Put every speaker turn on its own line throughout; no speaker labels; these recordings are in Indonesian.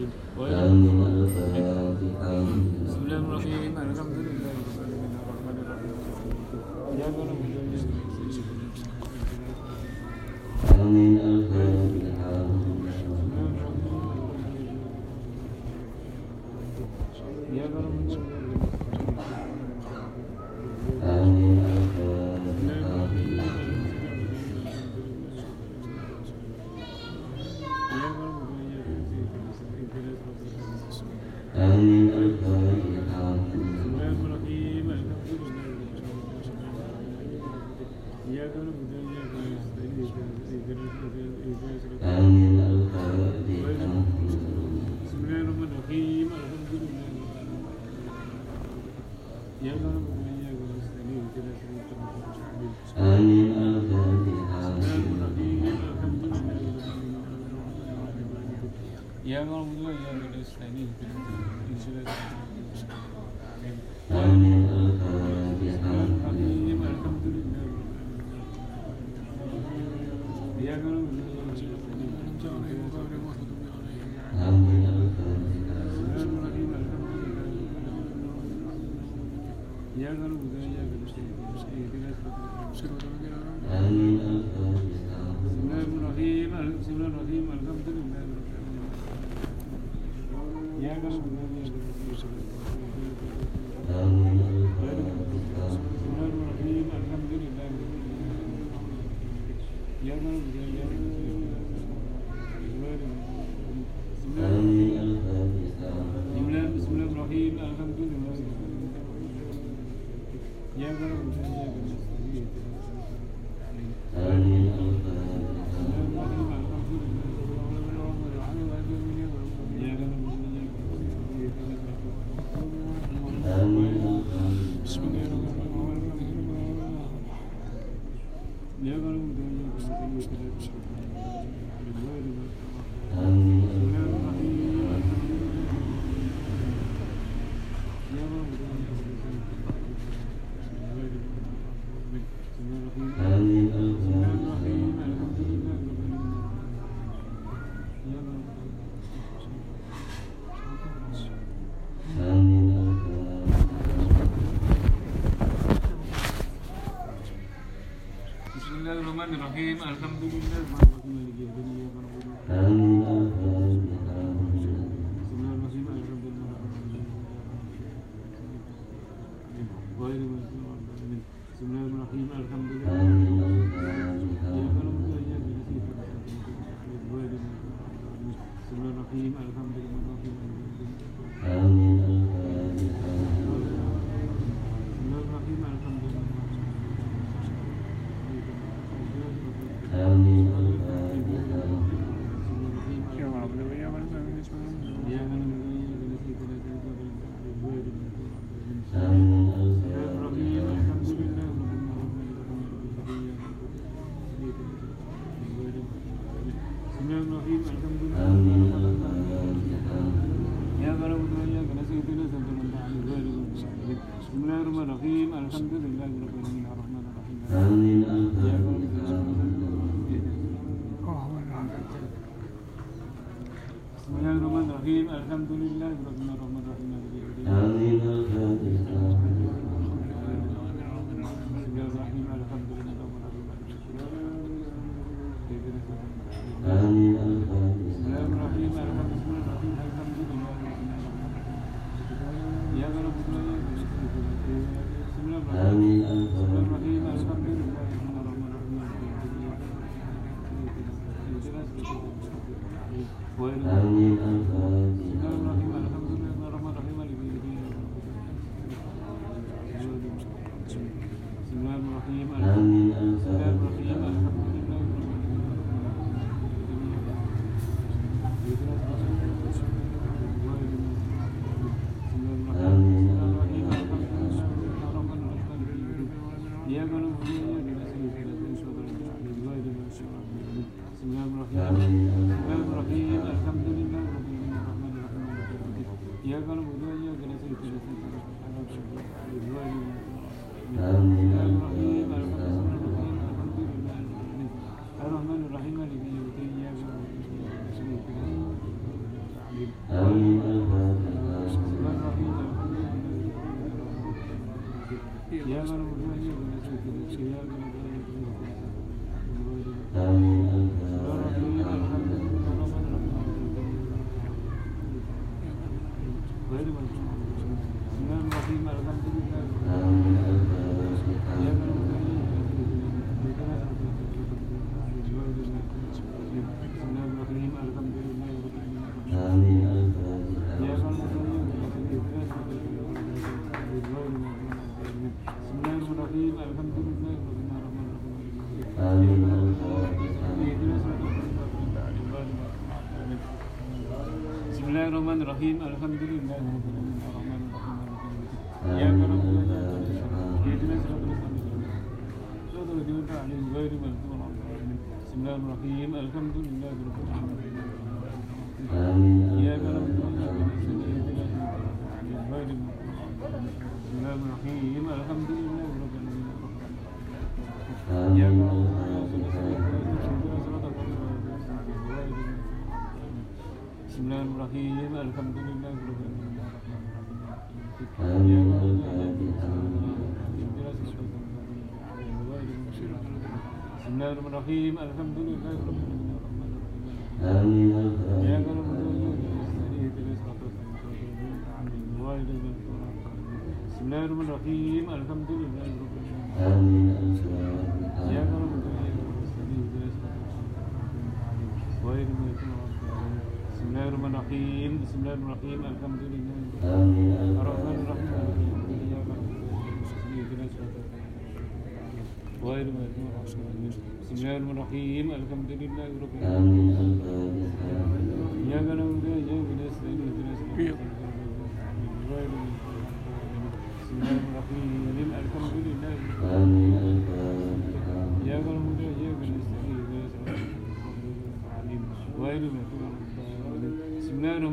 Bismillahirrahmanirrahim.
Alhamdulillah. Ya
Rabbi, diagonal
alhamdulillah. have reduced italianos son de
Bismillahirrahmanirrahim. Alhamdulillah. الرحمن الرحيم. الحمد الرحيم الحمد لله رب العالمين الرحمن الرحيم. إياك نعبد وإياك نستعين اهدنا الصراط المستقيم بسم الله الرحمن الرحيم الحمد لله رب العالمين. إياك نعبد وإياك نستعين اهدنا الصراط المستقيم بسم الله الرحمن الرحيم بسم الله الرحمن الرحيم الحمد لله الرحمن الرحيم إياك نعبد وإياك نستعين اهدنا الصراط غير المغضوب عليهم بسم الله الرحمن الرحيم. الحمد لله رب العالمين. إياك نعبد وإياك نستعين. اهدنا الصراط بسم الله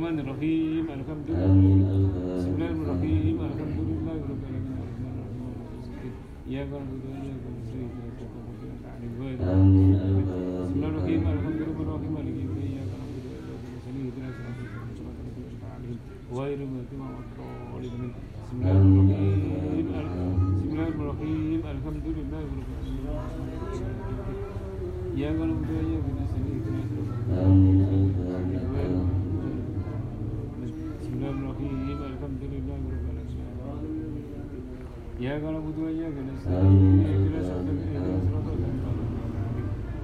إياك نعبد وإياك نستعين اهدنا الصراط
آمين
المستقيم
الفاتحة
بسم الله الرحيم الحمد لله رب العالمين إياك نعبد وإياك نستعين اهدنا الصراط المستقيم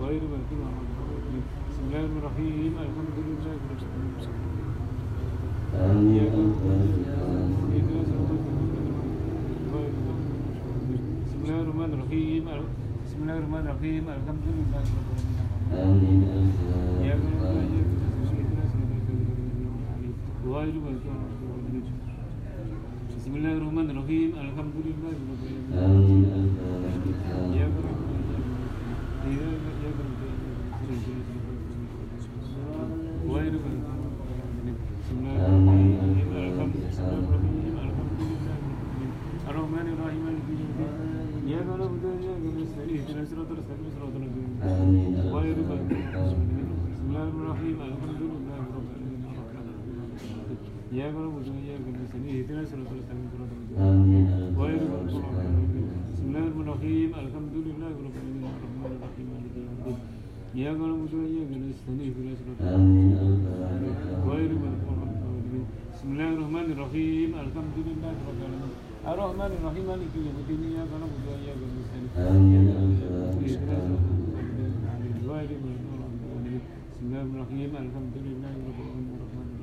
غير المغضوب عليهم بسم الله الرحمن الرحيم الحمد لله رب العالمين
آمين
Bismillahirrahmanirrahim. Bismillahirrahmanirrahim. Alhamdulillah. Amin. Ya Bismillahirrahmanirrahim. Alhamdulillah. Amin. Ya
Ya
إياك نعبد وإياك نستعين اهدنا المستقيم صراط الذين
آمين
غير المغضوب عليهم بسم الله الرحمن الرحيم الحمد لله رب العالمين الرحمن الرحيم مالك يوم الدين إياك نعبد وإياك نستعين اهدنا
آمين الفاتحة
غير المغضوب عليهم بسم الله الرحمن الرحيم الحمد لله رب العالمين الرحمن الرحيم مالك يوم الدين إياك نعبد وإياك نستعين اهدنا
الفاتحة
غير المغضوب عليهم بسم الله الرحمن الرحيم الحمد لله رب العالمين الرحمن الرحيم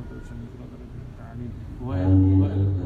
我。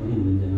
Amen.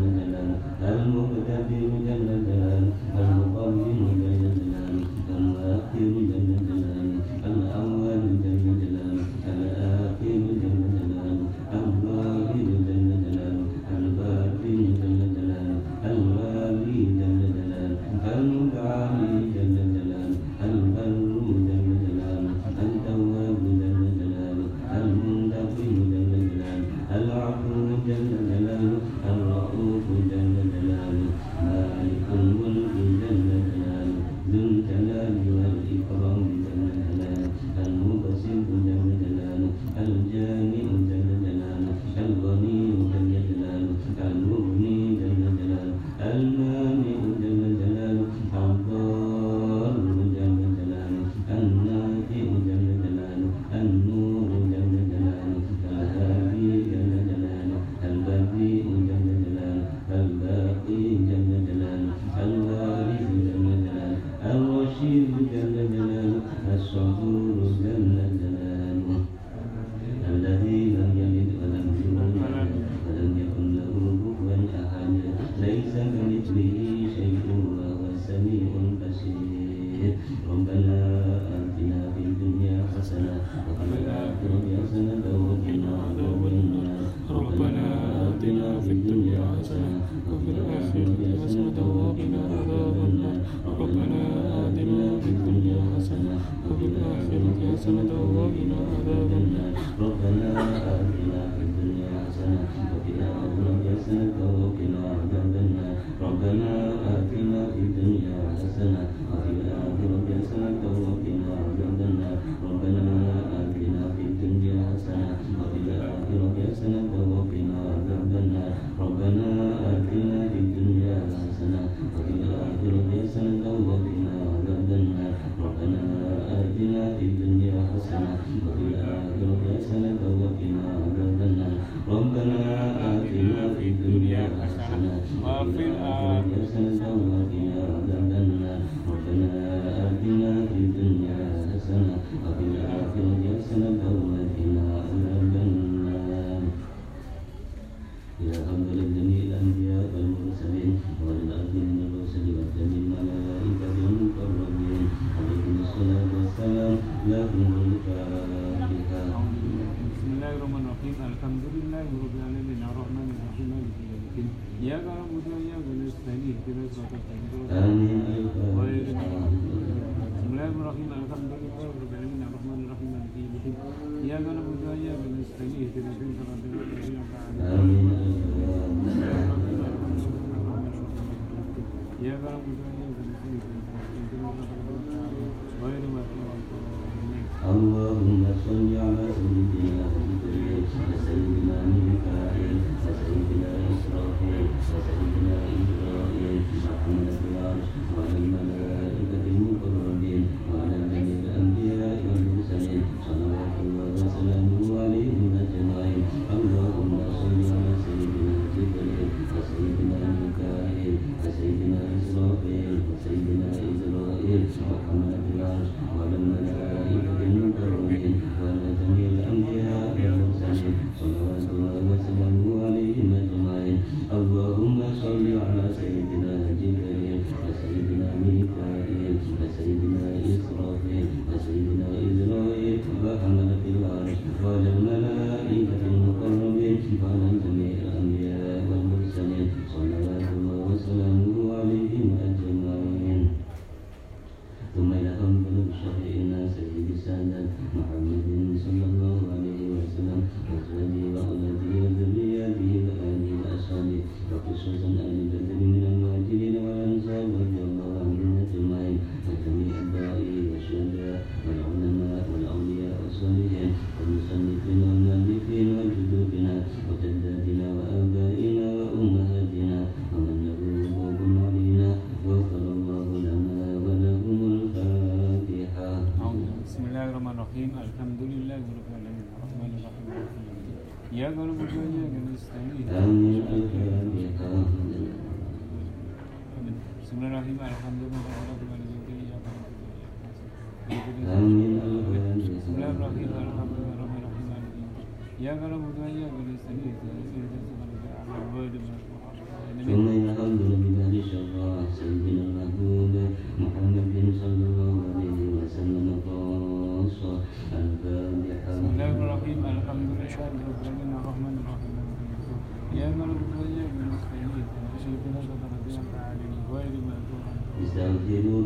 Bismillahirrahmanirrahim. Alhamdulillahi rabbil alamin. Arrahmanir rahim. Maliki yawmiddin. Iyyaka na'budu wa iyyaka nasta'in. Ihdinas siratal mustaqim.
Ghayril
Bismillahirrahmanirrahim. Alhamdulillahi rabbil
alamin.
Arrahmanir rahim. Maliki yawmiddin. Iyyaka na'budu wa iyyaka nasta'in. Ihdinas siratal Istamfiru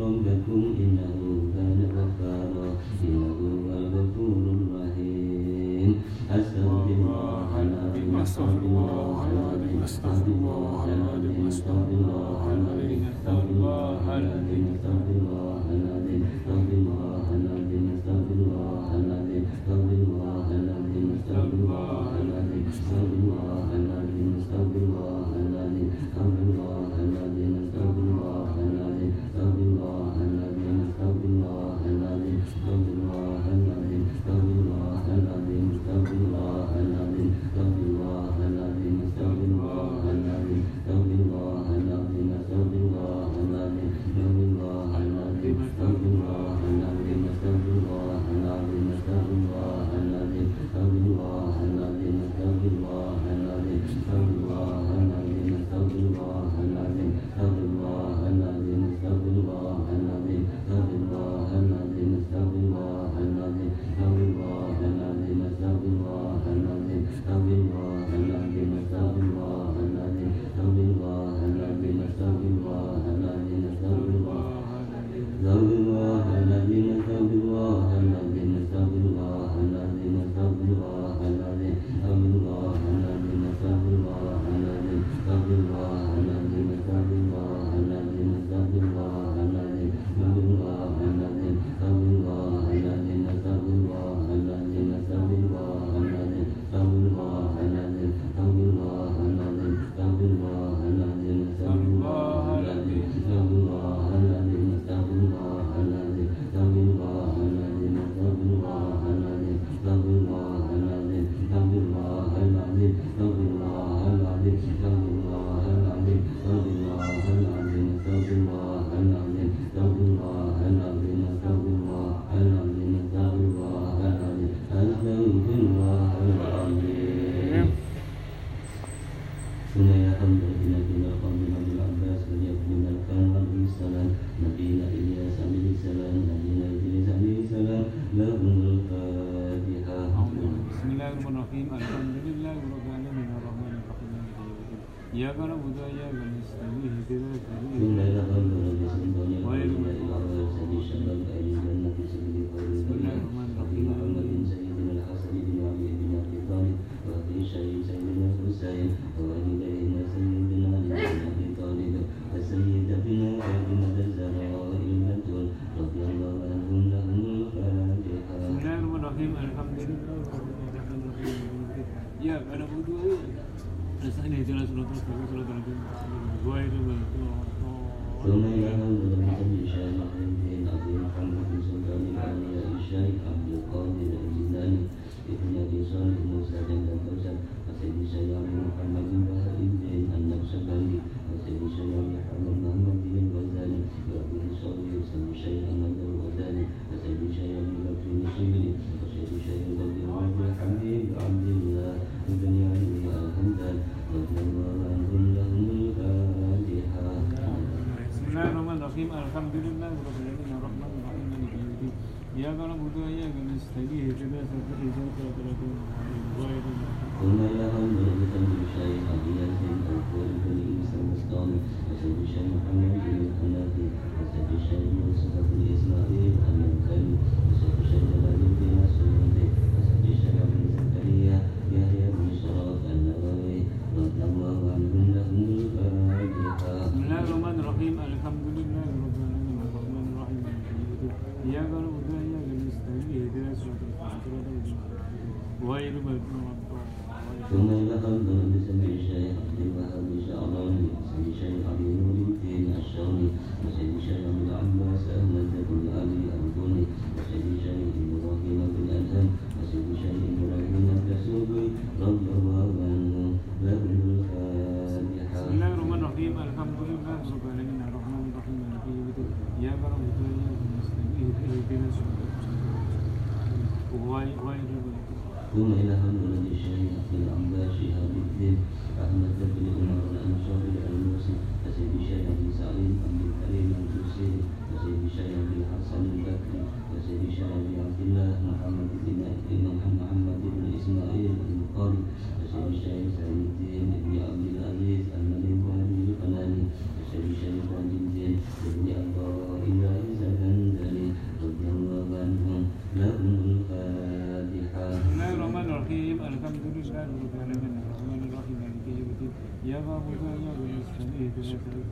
الرحيم الحمد لله رب العالمين
الرحمن الرحيم
مالك يوم الدين يا معبود يا رب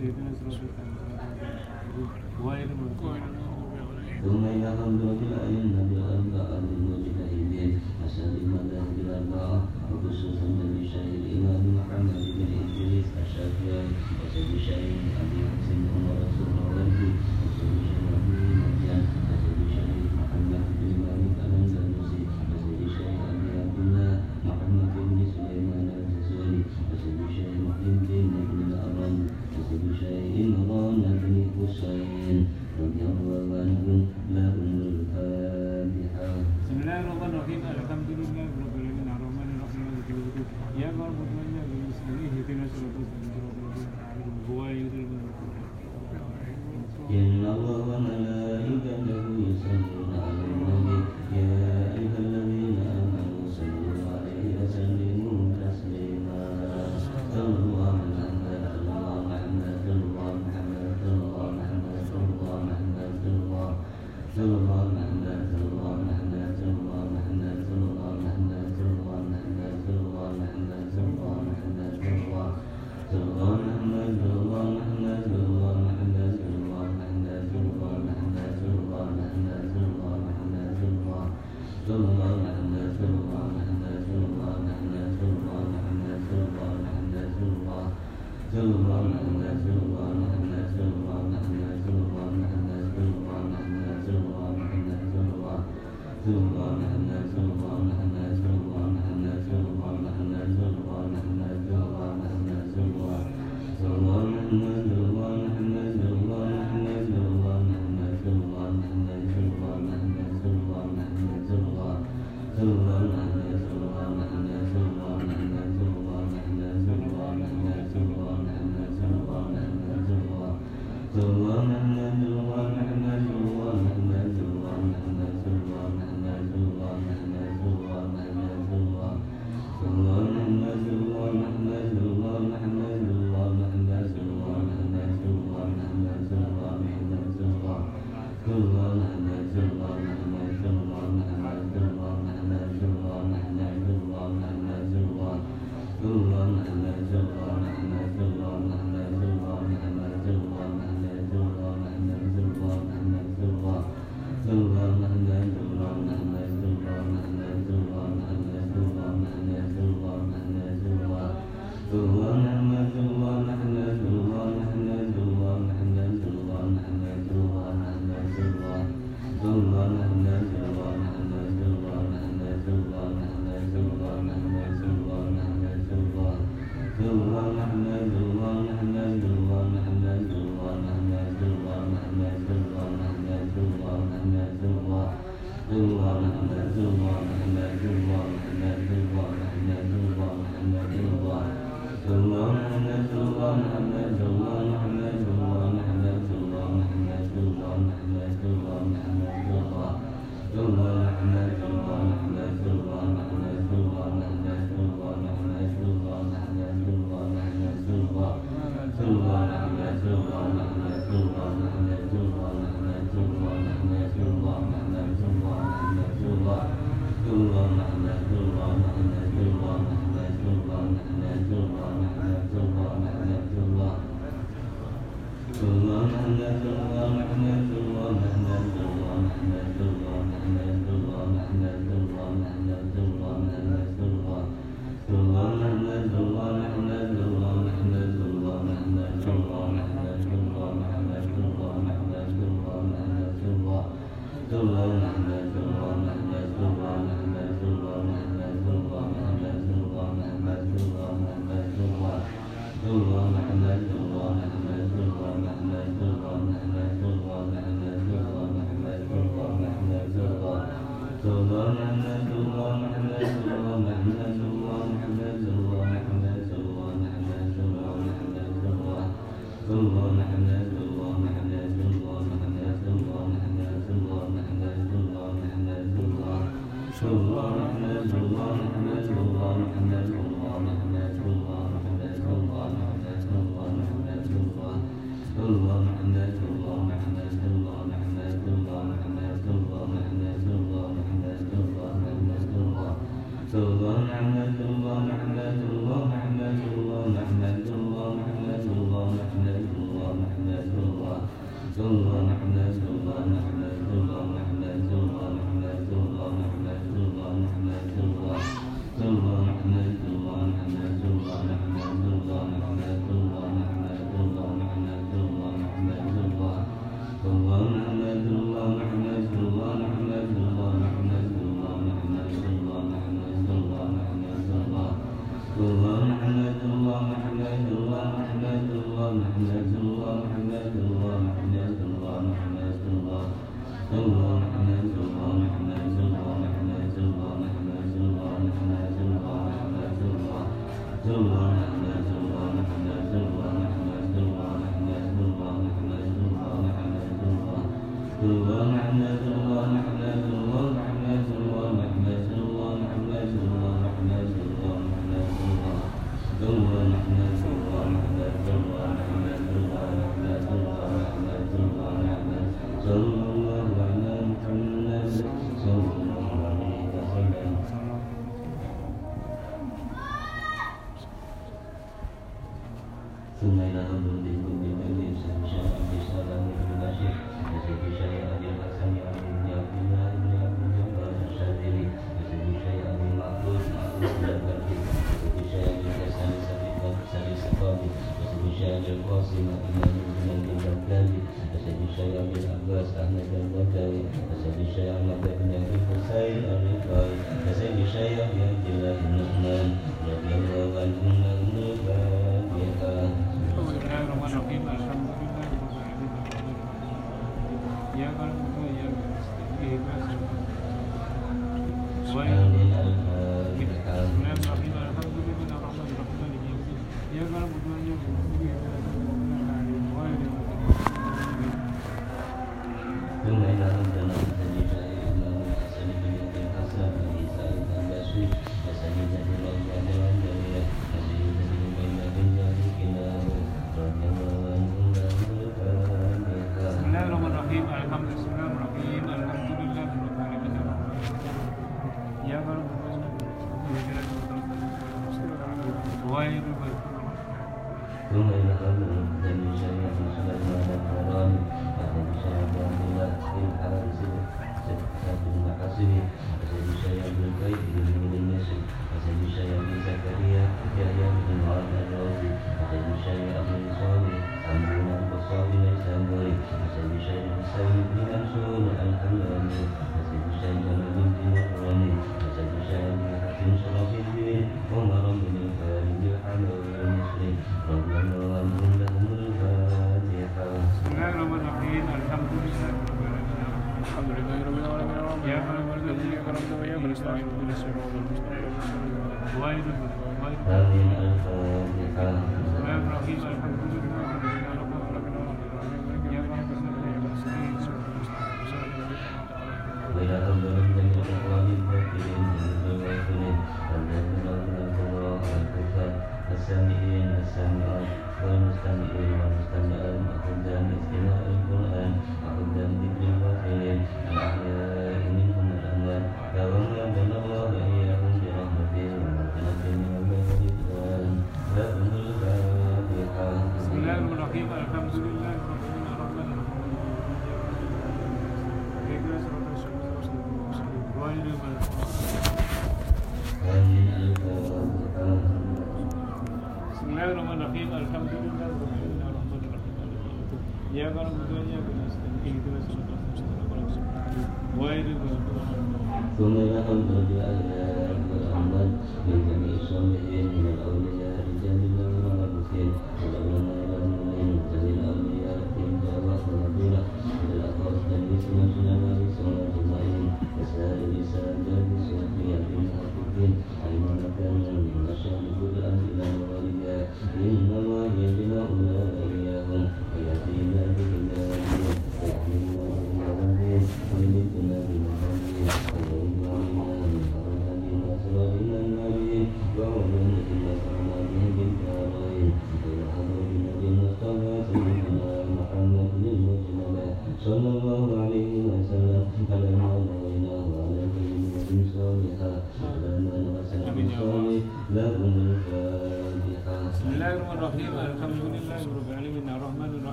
اهدنا صراط غير المغضوب
ثم إلى قولك الأئمة الأربعة المجتهدين أساليم المذاهب الأربعة وخصوصا من شيخ الإمام محمد بن إدريس الشافعي وسيد الشيخ أبي حسن عمر الصهراوي وسيد الشيخ Yeah.
حسب شيء سيدنا رسول الحمد لله
حسب شيء البنت والولد حسب شيء حسن شرف الدين عمر بن الخالد الحمد والمسلم رضي الله عنهم لهم الفاتحة
بسم الله الرحمن الرحيم الحمد لله رب العالمين الحمد لله رب العالمين يا العالمين الذي أكرمت ويا من استعين بنا الصراط المستقيم
وائل وائل هذه الفاتحة
بسم الله الرحمن الرحيم الحمد لله
السامعين السامعات والمستمعين والمستمعات وحفظا استماع القرآن وحفظا ذكر الواحدين الأحياء منهم الأموات فهم يمن الله إياهم برحمته ومغفرته ومغفرة وهم الفاتحة
بسم الله الرحمن الرحيم الحمد لله
Diğer buddhaya gunastin ihdinas siratal mustaqim.
Ghayril maghdubi 'alaihim waladhdallin. Allahumma bi jami'i sami'in min al-awliya rijalin wa al-musin. Allahumma Thank you.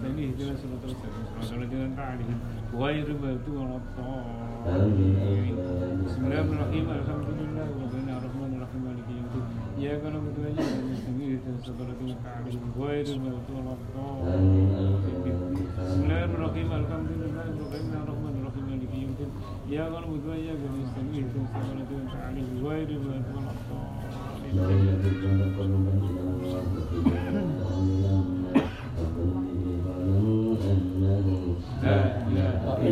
نستعين اهدنا المستقيم صراط الذين أنعمت عليهم غير المغضوب الضالين بسم الله الرحمن الرحيم الحمد لله رب العالمين الرحمن الرحيم مالك يوم الدين إياك نعبد وإياك نستعين اهدنا الصراط الذين أنعمت عليهم غير المغضوب الضالين بسم الله الرحمن الرحيم الحمد لله رب العالمين الرحمن الرحيم مالك يوم الدين إياك نعبد وإياك نستعين اهدنا الصراط الذين أنعمت عليهم غير المغضوب الضالين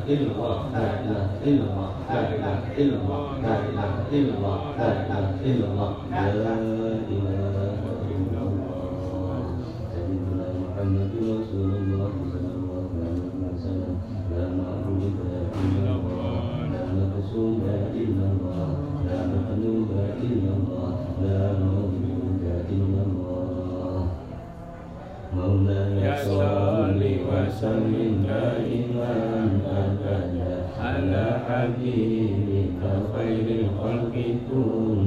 Allah, مولاي صل وسلم دائما أبدا على حبيبك خير الخلق كلهم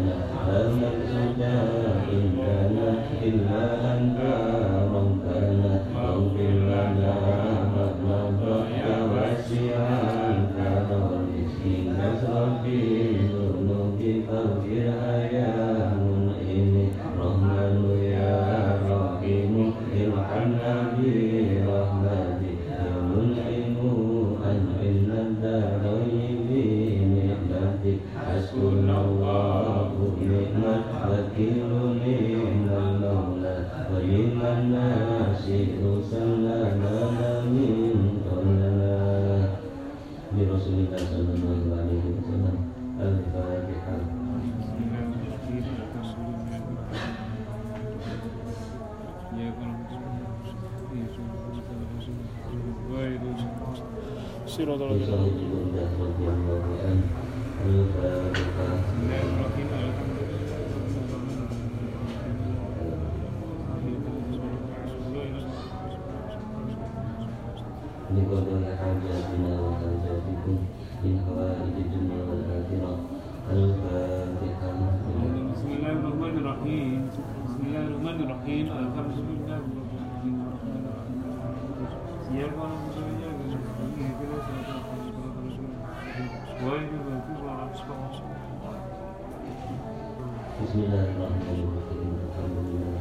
لنا هذا النداء
إن إلا أنباء الرحيم بسم الله الرحمن الرحيم الحمد لله رب العالمين الرحمن الرحيم إياك نعبد وإياك نستعين اهدنا الصراط المستقيم غير المغضوب عليهم
بسم الله الرحمن الرحيم الحمد لله